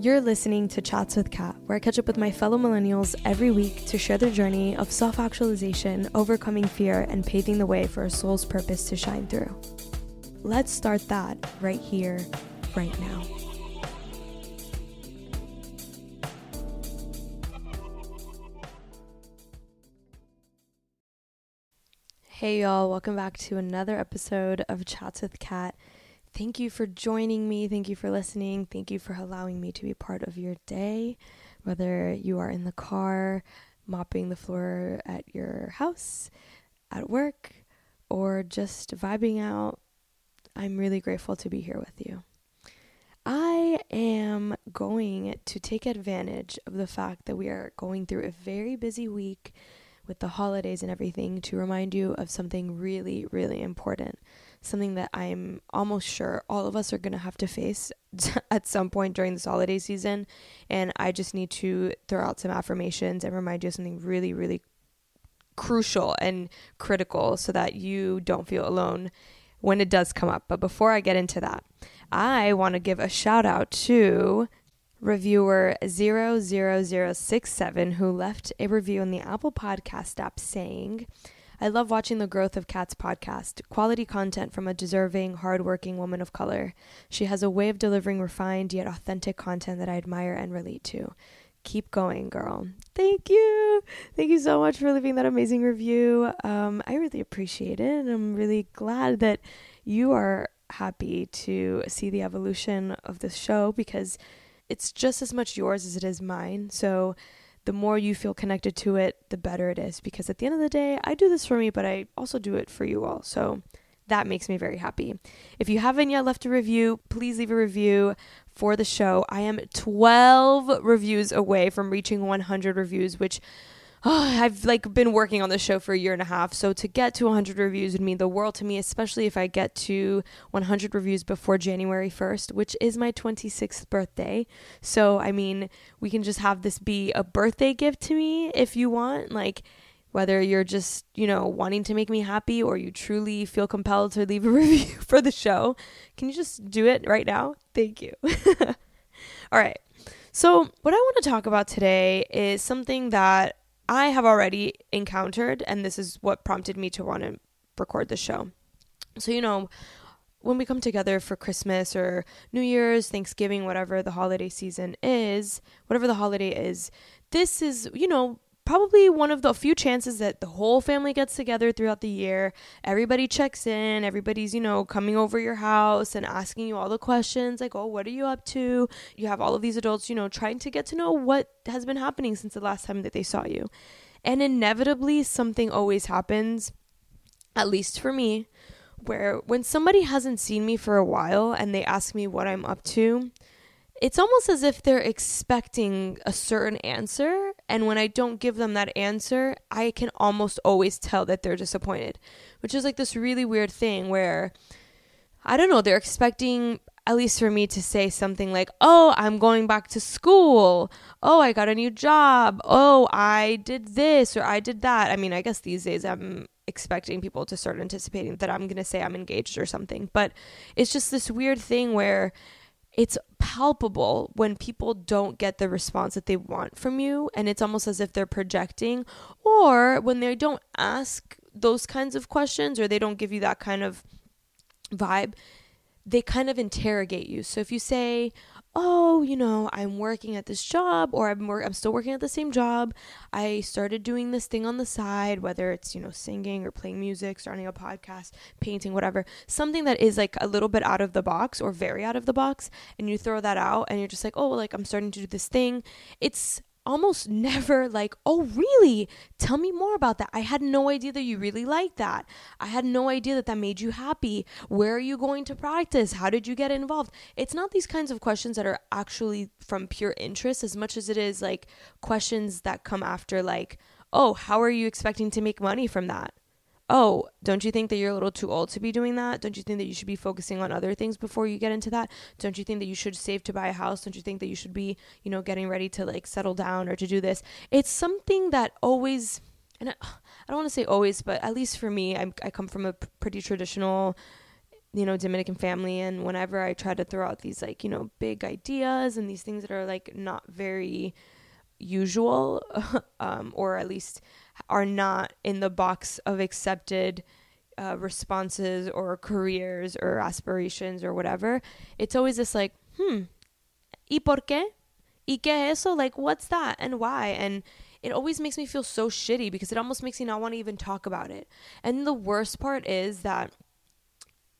You're listening to Chats with Kat, where I catch up with my fellow millennials every week to share their journey of self actualization, overcoming fear, and paving the way for a soul's purpose to shine through. Let's start that right here, right now. Hey, y'all, welcome back to another episode of Chats with Kat. Thank you for joining me. Thank you for listening. Thank you for allowing me to be part of your day, whether you are in the car, mopping the floor at your house, at work, or just vibing out. I'm really grateful to be here with you. I am going to take advantage of the fact that we are going through a very busy week with the holidays and everything to remind you of something really, really important something that I'm almost sure all of us are going to have to face at some point during this holiday season. And I just need to throw out some affirmations and remind you of something really, really crucial and critical so that you don't feel alone when it does come up. But before I get into that, I want to give a shout out to reviewer 00067 who left a review in the Apple Podcast app saying, I love watching the growth of Kat's podcast, quality content from a deserving, hardworking woman of color. She has a way of delivering refined yet authentic content that I admire and relate to. Keep going, girl. Thank you. Thank you so much for leaving that amazing review. Um, I really appreciate it. And I'm really glad that you are happy to see the evolution of this show because it's just as much yours as it is mine. So, the more you feel connected to it, the better it is. Because at the end of the day, I do this for me, but I also do it for you all. So that makes me very happy. If you haven't yet left a review, please leave a review for the show. I am 12 reviews away from reaching 100 reviews, which oh, I've like been working on the show for a year and a half. So to get to 100 reviews would mean the world to me, especially if I get to 100 reviews before January 1st, which is my 26th birthday. So I mean, we can just have this be a birthday gift to me if you want, like whether you're just, you know, wanting to make me happy or you truly feel compelled to leave a review for the show. Can you just do it right now? Thank you. All right. So, what I want to talk about today is something that I have already encountered, and this is what prompted me to want to record the show. So, you know, when we come together for Christmas or New Year's, Thanksgiving, whatever the holiday season is, whatever the holiday is, this is, you know, probably one of the few chances that the whole family gets together throughout the year. Everybody checks in, everybody's, you know, coming over your house and asking you all the questions like, oh, what are you up to? You have all of these adults, you know, trying to get to know what has been happening since the last time that they saw you. And inevitably, something always happens, at least for me, where when somebody hasn't seen me for a while and they ask me what I'm up to, it's almost as if they're expecting a certain answer. And when I don't give them that answer, I can almost always tell that they're disappointed, which is like this really weird thing where I don't know, they're expecting, at least for me, to say something like, Oh, I'm going back to school. Oh, I got a new job. Oh, I did this or I did that. I mean, I guess these days I'm expecting people to start anticipating that I'm going to say I'm engaged or something. But it's just this weird thing where it's palpable when people don't get the response that they want from you and it's almost as if they're projecting or when they don't ask those kinds of questions or they don't give you that kind of vibe they kind of interrogate you so if you say oh, you know, I'm working at this job or I'm I'm still working at the same job. I started doing this thing on the side, whether it's, you know, singing or playing music, starting a podcast, painting, whatever. Something that is like a little bit out of the box or very out of the box and you throw that out and you're just like, "Oh, like I'm starting to do this thing." It's almost never like, oh, really? Tell me more about that. I had no idea that you really liked that. I had no idea that that made you happy. Where are you going to practice? How did you get involved? It's not these kinds of questions that are actually from pure interest as much as it is like questions that come after, like, oh, how are you expecting to make money from that? Oh, don't you think that you're a little too old to be doing that? Don't you think that you should be focusing on other things before you get into that? Don't you think that you should save to buy a house? Don't you think that you should be, you know, getting ready to like settle down or to do this? It's something that always and I, I don't want to say always, but at least for me, I'm, I come from a pretty traditional, you know, Dominican family. And whenever I try to throw out these like, you know, big ideas and these things that are like not very usual, um, or at least are not in the box of accepted uh, responses or careers or aspirations or whatever, it's always this like, hmm, ¿y por qué? ¿Y qué es eso? Like, what's that and why? And it always makes me feel so shitty because it almost makes me not want to even talk about it. And the worst part is that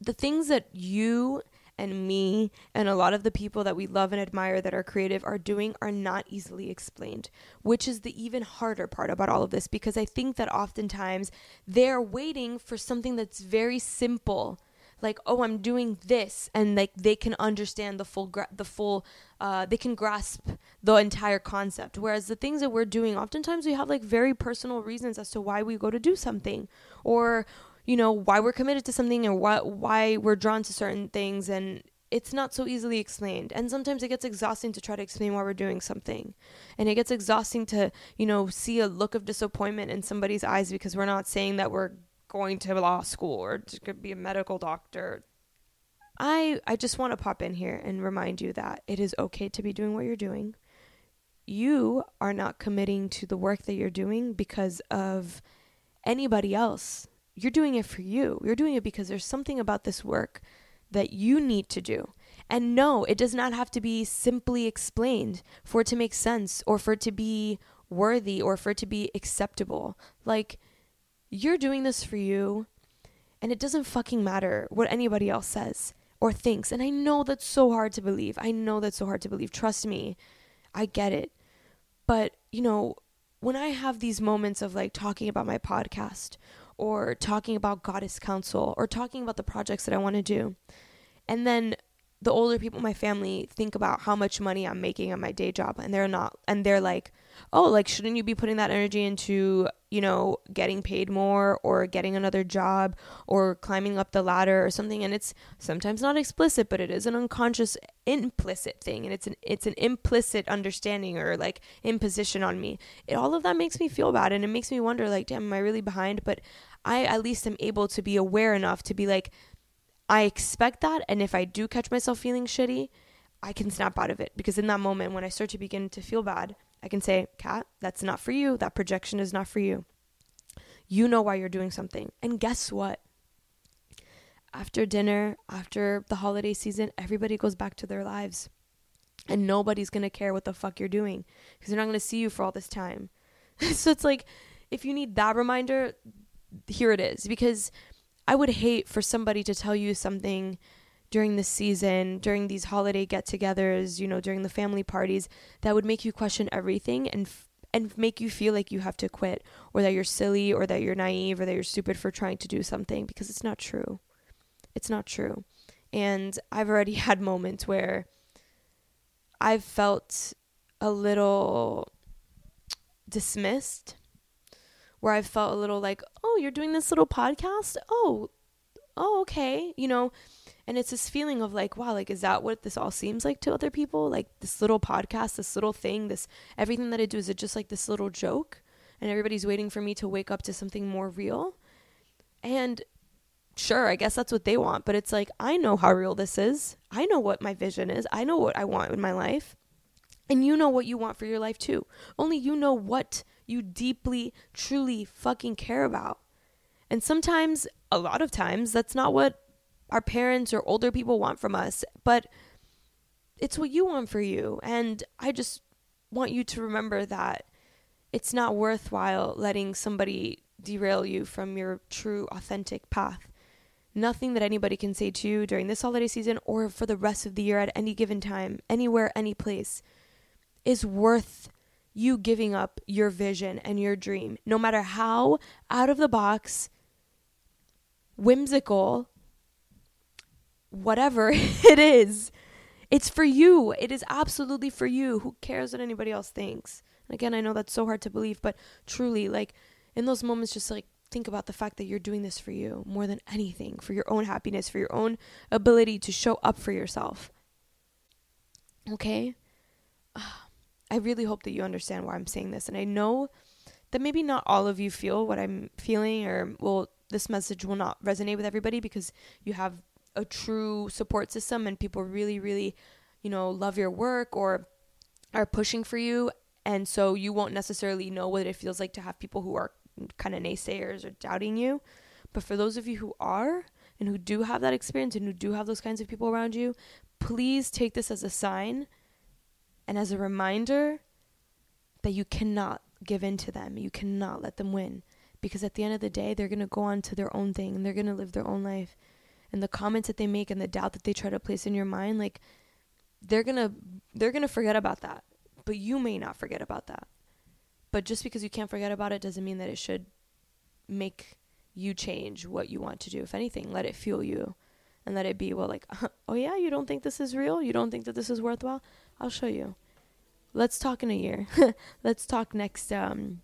the things that you and me and a lot of the people that we love and admire that are creative are doing are not easily explained, which is the even harder part about all of this because I think that oftentimes they're waiting for something that's very simple like oh i'm doing this and like they can understand the full gra- the full uh, they can grasp the entire concept. Whereas the things that we're doing oftentimes we have like very personal reasons as to why we go to do something or you know why we're committed to something or why why we're drawn to certain things and it's not so easily explained. And sometimes it gets exhausting to try to explain why we're doing something. And it gets exhausting to you know see a look of disappointment in somebody's eyes because we're not saying that we're going to law school or to be a medical doctor. I i just want to pop in here and remind you that it is okay to be doing what you're doing. You are not committing to the work that you're doing because of anybody else you're doing it for you. You're doing it because there's something about this work that you need to do. And no, it does not have to be simply explained for it to make sense or for it to be worthy or for it to be acceptable. Like, you're doing this for you, and it doesn't fucking matter what anybody else says or thinks. And I know that's so hard to believe. I know that's so hard to believe. Trust me, I get it. But, you know, when I have these moments of like talking about my podcast or talking about Goddess Council or talking about the projects that I want to do. And then the older people in my family think about how much money I'm making at my day job and they're not and they're like, "Oh, like shouldn't you be putting that energy into, you know, getting paid more or getting another job or climbing up the ladder or something?" And it's sometimes not explicit, but it is an unconscious implicit thing and it's an it's an implicit understanding or like imposition on me. It, all of that makes me feel bad and it makes me wonder like, "Damn, am I really behind?" But I at least am able to be aware enough to be like, I expect that. And if I do catch myself feeling shitty, I can snap out of it. Because in that moment, when I start to begin to feel bad, I can say, Kat, that's not for you. That projection is not for you. You know why you're doing something. And guess what? After dinner, after the holiday season, everybody goes back to their lives. And nobody's going to care what the fuck you're doing because they're not going to see you for all this time. so it's like, if you need that reminder, here it is because I would hate for somebody to tell you something during the season, during these holiday get-togethers, you know, during the family parties that would make you question everything and f- and make you feel like you have to quit or that you're silly or that you're naive or that you're stupid for trying to do something because it's not true. It's not true. And I've already had moments where I've felt a little dismissed where I felt a little like, oh, you're doing this little podcast? Oh, oh, okay. You know, and it's this feeling of like, wow, like, is that what this all seems like to other people? Like this little podcast, this little thing, this everything that I do, is it just like this little joke? And everybody's waiting for me to wake up to something more real? And sure, I guess that's what they want, but it's like, I know how real this is. I know what my vision is. I know what I want in my life. And you know what you want for your life too. Only you know what you deeply, truly fucking care about. And sometimes, a lot of times, that's not what our parents or older people want from us, but it's what you want for you. And I just want you to remember that it's not worthwhile letting somebody derail you from your true, authentic path. Nothing that anybody can say to you during this holiday season or for the rest of the year at any given time, anywhere, any place, is worth you giving up your vision and your dream, no matter how out of the box, whimsical, whatever it is. It's for you. It is absolutely for you. Who cares what anybody else thinks? And again, I know that's so hard to believe, but truly, like in those moments, just like think about the fact that you're doing this for you more than anything, for your own happiness, for your own ability to show up for yourself. Okay? Ah. I really hope that you understand why I'm saying this. And I know that maybe not all of you feel what I'm feeling, or well, this message will not resonate with everybody because you have a true support system and people really, really, you know, love your work or are pushing for you. And so you won't necessarily know what it feels like to have people who are kind of naysayers or doubting you. But for those of you who are and who do have that experience and who do have those kinds of people around you, please take this as a sign and as a reminder that you cannot give in to them. You cannot let them win. Because at the end of the day, they're going to go on to their own thing and they're going to live their own life. And the comments that they make and the doubt that they try to place in your mind, like they're going to they're going to forget about that. But you may not forget about that. But just because you can't forget about it doesn't mean that it should make you change what you want to do. If anything, let it fuel you and let it be, well, like, oh yeah, you don't think this is real? You don't think that this is worthwhile? I'll show you. Let's talk in a year. Let's talk next um,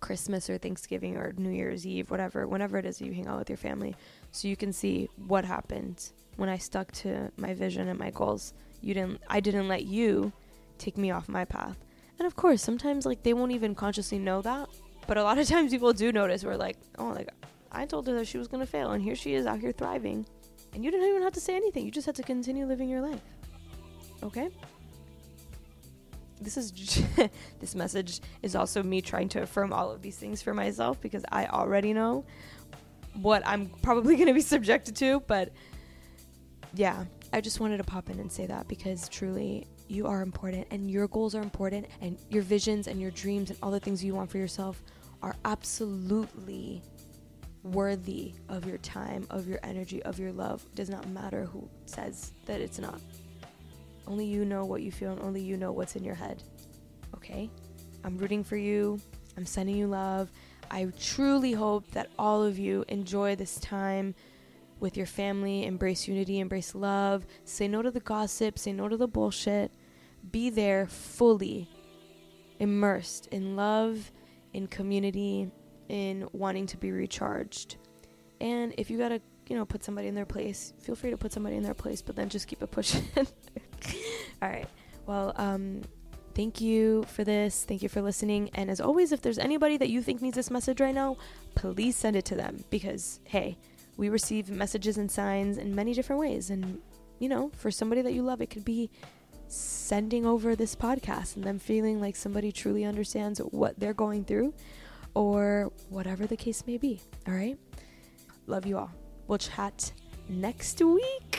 Christmas or Thanksgiving or New Year's Eve, whatever, whenever it is you hang out with your family, so you can see what happened when I stuck to my vision and my goals. You didn't, I didn't let you take me off my path. And of course, sometimes like they won't even consciously know that, but a lot of times people do notice. We're like, oh, like I told her that she was gonna fail, and here she is out here thriving, and you didn't even have to say anything. You just had to continue living your life. Okay. This is this message is also me trying to affirm all of these things for myself because I already know what I'm probably going to be subjected to, but yeah, I just wanted to pop in and say that because truly you are important and your goals are important and your visions and your dreams and all the things you want for yourself are absolutely worthy of your time, of your energy, of your love. It does not matter who says that it's not. Only you know what you feel and only you know what's in your head. Okay? I'm rooting for you. I'm sending you love. I truly hope that all of you enjoy this time with your family, embrace unity, embrace love, say no to the gossip, say no to the bullshit. Be there fully immersed in love, in community, in wanting to be recharged. And if you gotta, you know, put somebody in their place, feel free to put somebody in their place, but then just keep it pushing. All right. Well, um, thank you for this. Thank you for listening. And as always, if there's anybody that you think needs this message right now, please send it to them because, hey, we receive messages and signs in many different ways. And, you know, for somebody that you love, it could be sending over this podcast and them feeling like somebody truly understands what they're going through or whatever the case may be. All right. Love you all. We'll chat next week.